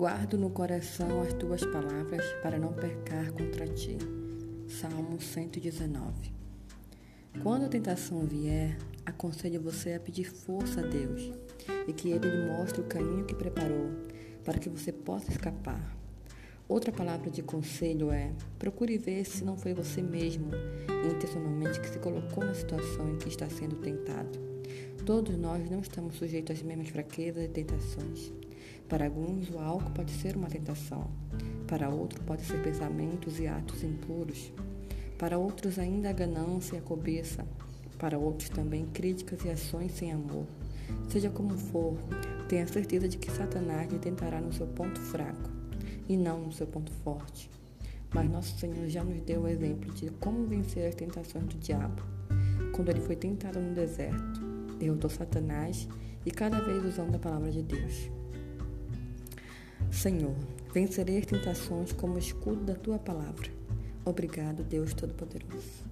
Guardo no coração as tuas palavras para não pecar contra ti. Salmo 119. Quando a tentação vier, aconselho você a pedir força a Deus e que Ele lhe mostre o caminho que preparou para que você possa escapar. Outra palavra de conselho é: procure ver se não foi você mesmo, intencionalmente, que se colocou na situação em que está sendo tentado. Todos nós não estamos sujeitos às mesmas fraquezas e tentações. Para alguns, o álcool pode ser uma tentação. Para outros, pode ser pensamentos e atos impuros. Para outros, ainda a ganância e a cobiça. Para outros, também críticas e ações sem amor. Seja como for, tenha certeza de que Satanás lhe tentará no seu ponto fraco e não no seu ponto forte. Mas nosso Senhor já nos deu o exemplo de como vencer as tentações do diabo. Quando ele foi tentado no deserto, derrotou Satanás e cada vez usando a palavra de Deus. Senhor, vencerei as tentações como escudo da tua palavra. Obrigado, Deus Todo-Poderoso.